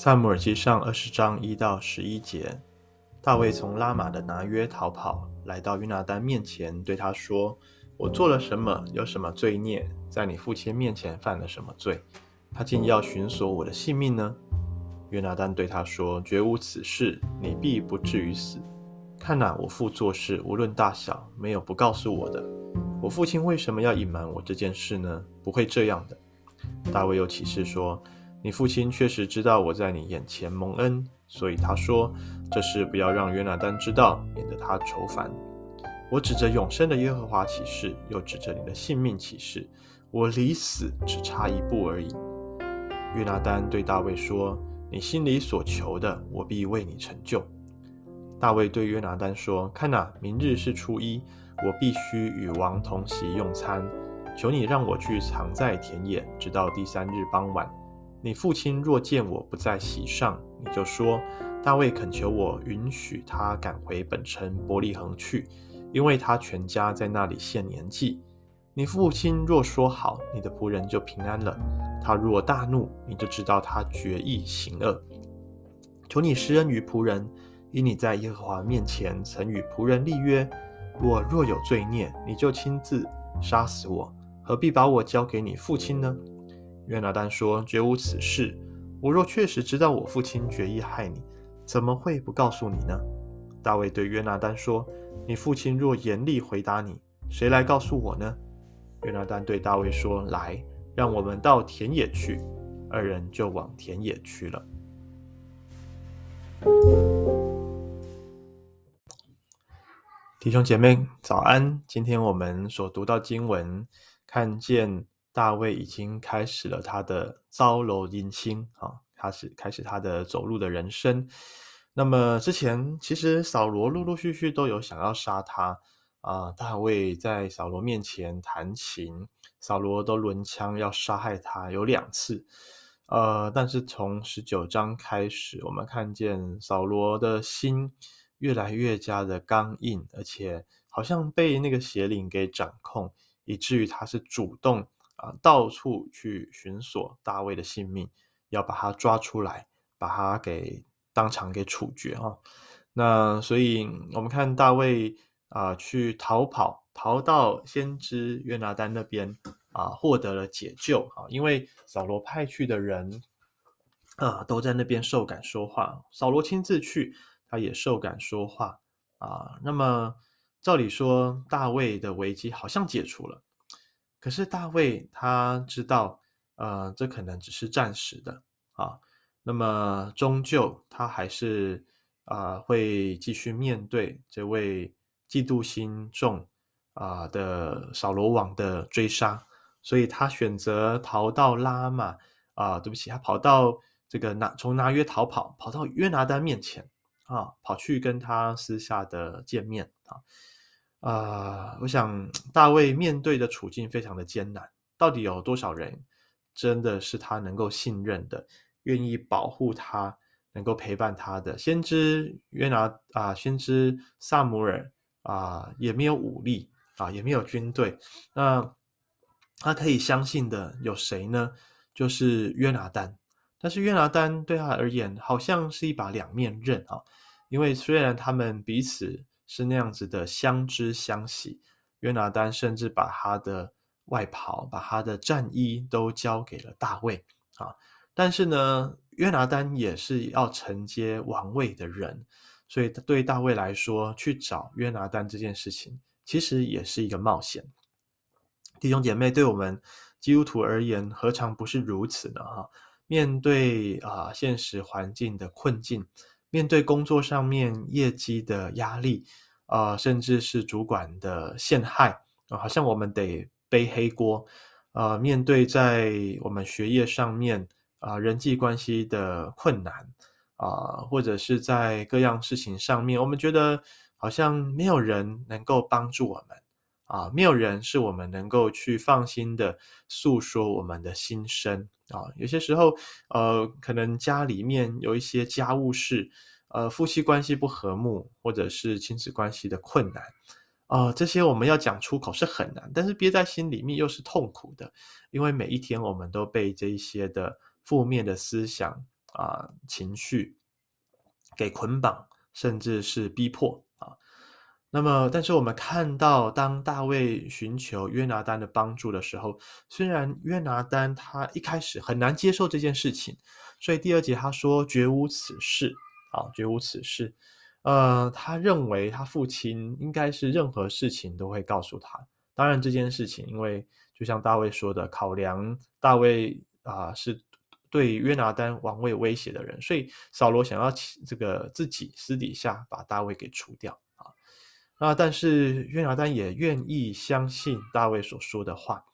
撒母耳记上二十章一到十一节，大卫从拉玛的拿约逃跑，来到约拿单面前，对他说：“我做了什么？有什么罪孽？在你父亲面前犯了什么罪？他竟要寻索我的性命呢？”约拿单对他说：“绝无此事，你必不至于死。看哪，我父做事无论大小，没有不告诉我的。我父亲为什么要隐瞒我这件事呢？不会这样的。”大卫又起誓说。你父亲确实知道我在你眼前蒙恩，所以他说这事不要让约拿单知道，免得他愁烦。我指着永生的耶和华起誓，又指着你的性命起誓，我离死只差一步而已。约拿单对大卫说：“你心里所求的，我必为你成就。”大卫对约拿单说：“看哪，明日是初一，我必须与王同席用餐，求你让我去藏在田野，直到第三日傍晚。”你父亲若见我不在席上，你就说大卫恳求我允许他赶回本城伯利恒去，因为他全家在那里献年祭。你父亲若说好，你的仆人就平安了。他若大怒，你就知道他决意行恶。求你施恩于仆人，因你在耶和华面前曾与仆人立约。我若有罪孽，你就亲自杀死我，何必把我交给你父亲呢？约拿单说：“绝无此事。我若确实知道我父亲决意害你，怎么会不告诉你呢？”大卫对约拿单说：“你父亲若严厉回答你，谁来告诉我呢？”约拿单对大卫说：“来，让我们到田野去。”二人就往田野去了。弟兄姐妹，早安！今天我们所读到经文，看见。大卫已经开始了他的走路人生啊，开始开始他的走路的人生。那么之前其实扫罗陆陆续续都有想要杀他啊，大卫在扫罗面前弹琴，扫罗都抡枪要杀害他有两次。呃，但是从十九章开始，我们看见扫罗的心越来越加的刚硬，而且好像被那个邪灵给掌控，以至于他是主动。啊，到处去寻索大卫的性命，要把他抓出来，把他给当场给处决哈。那所以，我们看大卫啊，去逃跑，逃到先知约拿单那边啊，获得了解救啊。因为扫罗派去的人啊，都在那边受感说话，扫罗亲自去，他也受感说话啊。那么，照理说，大卫的危机好像解除了。可是大卫他知道，呃，这可能只是暂时的啊。那么终究他还是啊、会继续面对这位嫉妒心重啊、的扫罗王的追杀，所以他选择逃到拉玛啊、对不起，他跑到这个拿从拿约逃跑，跑到约拿单面前啊，跑去跟他私下的见面啊。啊、我想大卫面对的处境非常的艰难。到底有多少人真的是他能够信任的，愿意保护他，能够陪伴他的？先知约拿啊、先知撒母耳啊、也没有武力啊、也没有军队。那他可以相信的有谁呢？就是约拿单。但是约拿单对他而言，好像是一把两面刃啊，因为虽然他们彼此。是那样子的相知相惜，约拿单甚至把他的外袍、把他的战衣都交给了大卫啊。但是呢，约拿单也是要承接王位的人，所以对大卫来说，去找约拿单这件事情，其实也是一个冒险。弟兄姐妹，对我们基督徒而言，何尝不是如此呢？哈，面对啊现实环境的困境。面对工作上面业绩的压力，啊、甚至是主管的陷害，好像我们得背黑锅，啊、呃，面对在我们学业上面啊、人际关系的困难，啊、或者是在各样事情上面，我们觉得好像没有人能够帮助我们，啊、没有人是我们能够去放心的诉说我们的心声。啊，有些时候，呃，可能家里面有一些家务事，呃，夫妻关系不和睦，或者是亲子关系的困难，啊、这些我们要讲出口是很难，但是憋在心里面又是痛苦的，因为每一天我们都被这一些的负面的思想啊、情绪给捆绑，甚至是逼迫。那么，但是我们看到，当大卫寻求约拿单的帮助的时候，虽然约拿单他一开始很难接受这件事情，所以第二节他说绝无此事啊，绝无此事。呃，他认为他父亲应该是任何事情都会告诉他。当然，这件事情，因为就像大卫说的，考量大卫啊、是对约拿单王位威胁的人，所以扫罗想要这个自己私底下把大卫给除掉。啊！但是约拿单也愿意相信大卫所说的话，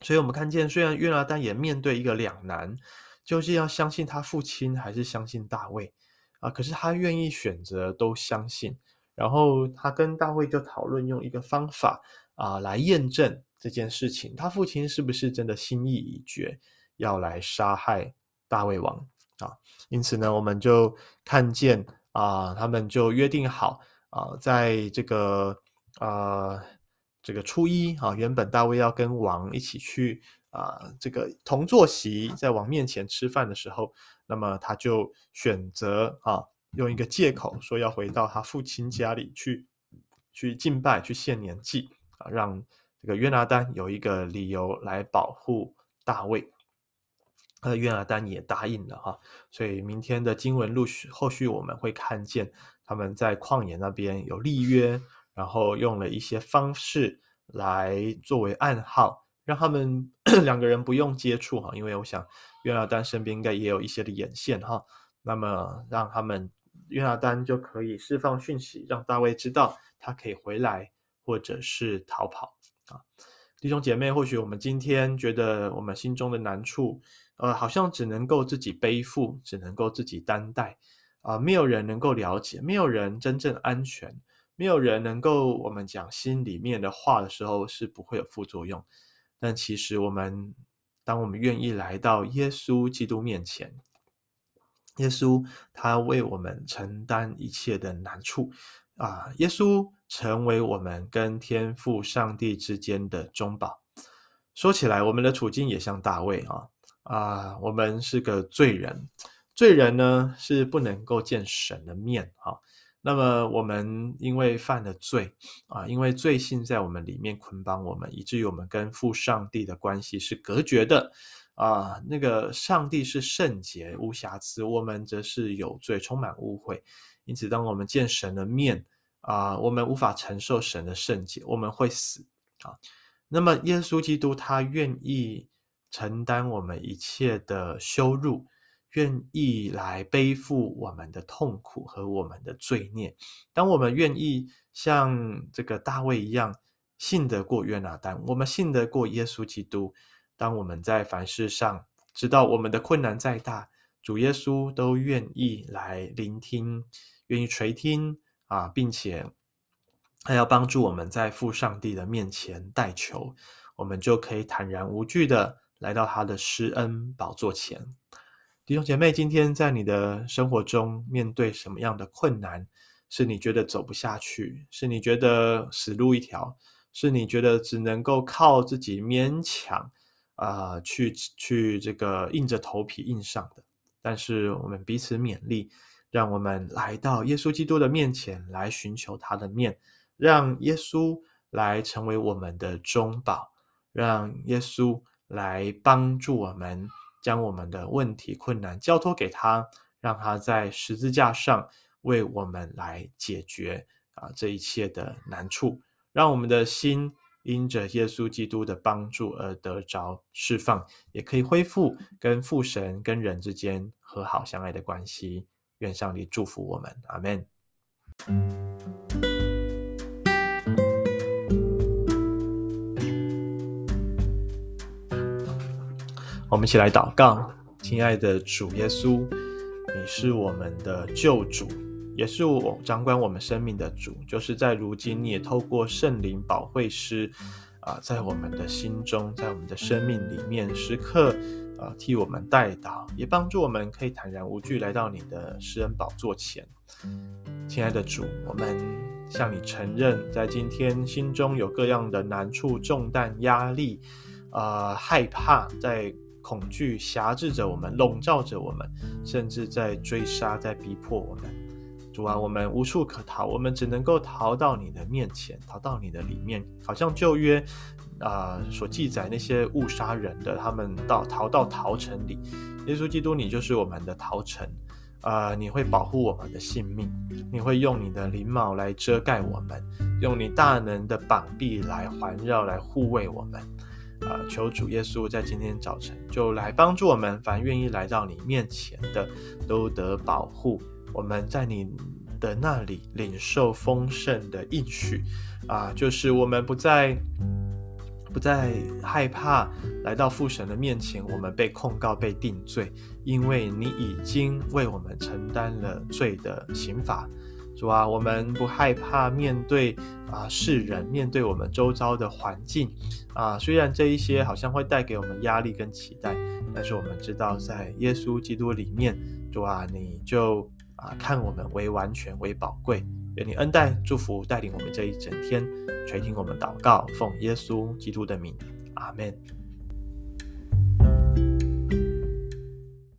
所以我们看见，虽然约拿单也面对一个两难，究竟要相信他父亲还是相信大卫啊？可是他愿意选择都相信，然后他跟大卫就讨论用一个方法啊来验证这件事情，他父亲是不是真的心意已决要来杀害大卫王啊？因此呢，我们就看见啊，他们就约定好。啊，在这个啊，这个初一啊，原本大卫要跟王一起去啊，这个同坐席，在王面前吃饭的时候，那么他就选择啊，用一个借口说要回到他父亲家里去，去敬拜，去献年祭啊，让这个约拿单有一个理由来保护大卫。呃，约拿单也答应了哈，所以明天的经文陆续后续我们会看见。他们在旷野那边有立约，然后用了一些方式来作为暗号，让他们 两个人不用接触哈，因为我想约拿单身边应该也有一些的眼线哈。那么让他们约拿单就可以释放讯息，让大卫知道他可以回来，或者是逃跑啊。弟兄姐妹，或许我们今天觉得我们心中的难处，呃，好像只能够自己背负，只能够自己担待。啊、呃，没有人能够了解，没有人真正安全，没有人能够我们讲心里面的话的时候是不会有副作用。但其实我们，当我们愿意来到耶稣基督面前，耶稣他为我们承担一切的难处啊、耶稣成为我们跟天父上帝之间的中保。说起来，我们的处境也像大卫啊啊、我们是个罪人。罪人呢是不能够见神的面哈，那么我们因为犯了罪啊，因为罪性在我们里面捆绑我们，以至于我们跟父上帝的关系是隔绝的啊。那个上帝是圣洁无瑕疵，我们则是有罪充满污秽，因此当我们见神的面啊，我们无法承受神的圣洁，我们会死啊。那么耶稣基督他愿意承担我们一切的羞辱。愿意来背负我们的痛苦和我们的罪孽。当我们愿意像这个大卫一样信得过约拿单，我们信得过耶稣基督。当我们在凡事上知道我们的困难再大，主耶稣都愿意来聆听，愿意垂听啊，并且还要帮助我们在父上帝的面前代求，我们就可以坦然无惧的来到他的施恩宝座前。弟兄姐妹，今天在你的生活中面对什么样的困难？是你觉得走不下去？是你觉得死路一条？是你觉得只能够靠自己勉强啊、去去这个硬着头皮硬上的？但是我们彼此勉励，让我们来到耶稣基督的面前来寻求他的面，让耶稣来成为我们的中保，让耶稣来帮助我们。将我们的问题、困难交托给他，让他在十字架上为我们来解决啊这一切的难处，让我们的心因着耶稣基督的帮助而得着释放，也可以恢复跟父神、跟人之间和好相爱的关系。愿上帝祝福我们，阿门。我们一起来祷告，亲爱的主耶稣，你是我们的救主，也是我掌管我们生命的主。就是在如今，你也透过圣灵保惠师啊，在我们的心中，在我们的生命里面，时刻啊替我们代祷，也帮助我们可以坦然无惧来到你的施恩宝座前。亲爱的主，我们向你承认，在今天心中有各样的难处、重担、压力，啊、害怕在。恐惧挟制着我们，笼罩着我们，甚至在追杀、在逼迫我们。主啊，我们无处可逃，我们只能够逃到你的面前，逃到你的里面，好像旧约啊、所记载那些误杀人的，他们到逃到逃城里。耶稣基督，你就是我们的逃城啊、你会保护我们的性命，你会用你的翎毛来遮盖我们，用你大能的膀臂来环绕、来护卫我们。啊、求主耶稣在今天早晨就来帮助我们，凡愿意来到你面前的，都得保护。我们在你的那里领受丰盛的应许，啊，就是我们不再不再害怕来到父神的面前，我们被控告、被定罪，因为你已经为我们承担了罪的刑罚。主啊，我们不害怕面对啊世人，面对我们周遭的环境啊，虽然这一些好像会带给我们压力跟期待，但是我们知道在耶稣基督里面，主啊，你就。啊，看我们为完全为宝贵，愿你恩待祝福带领我们这一整天，垂听我们祷告，奉耶稣基督的名，阿门。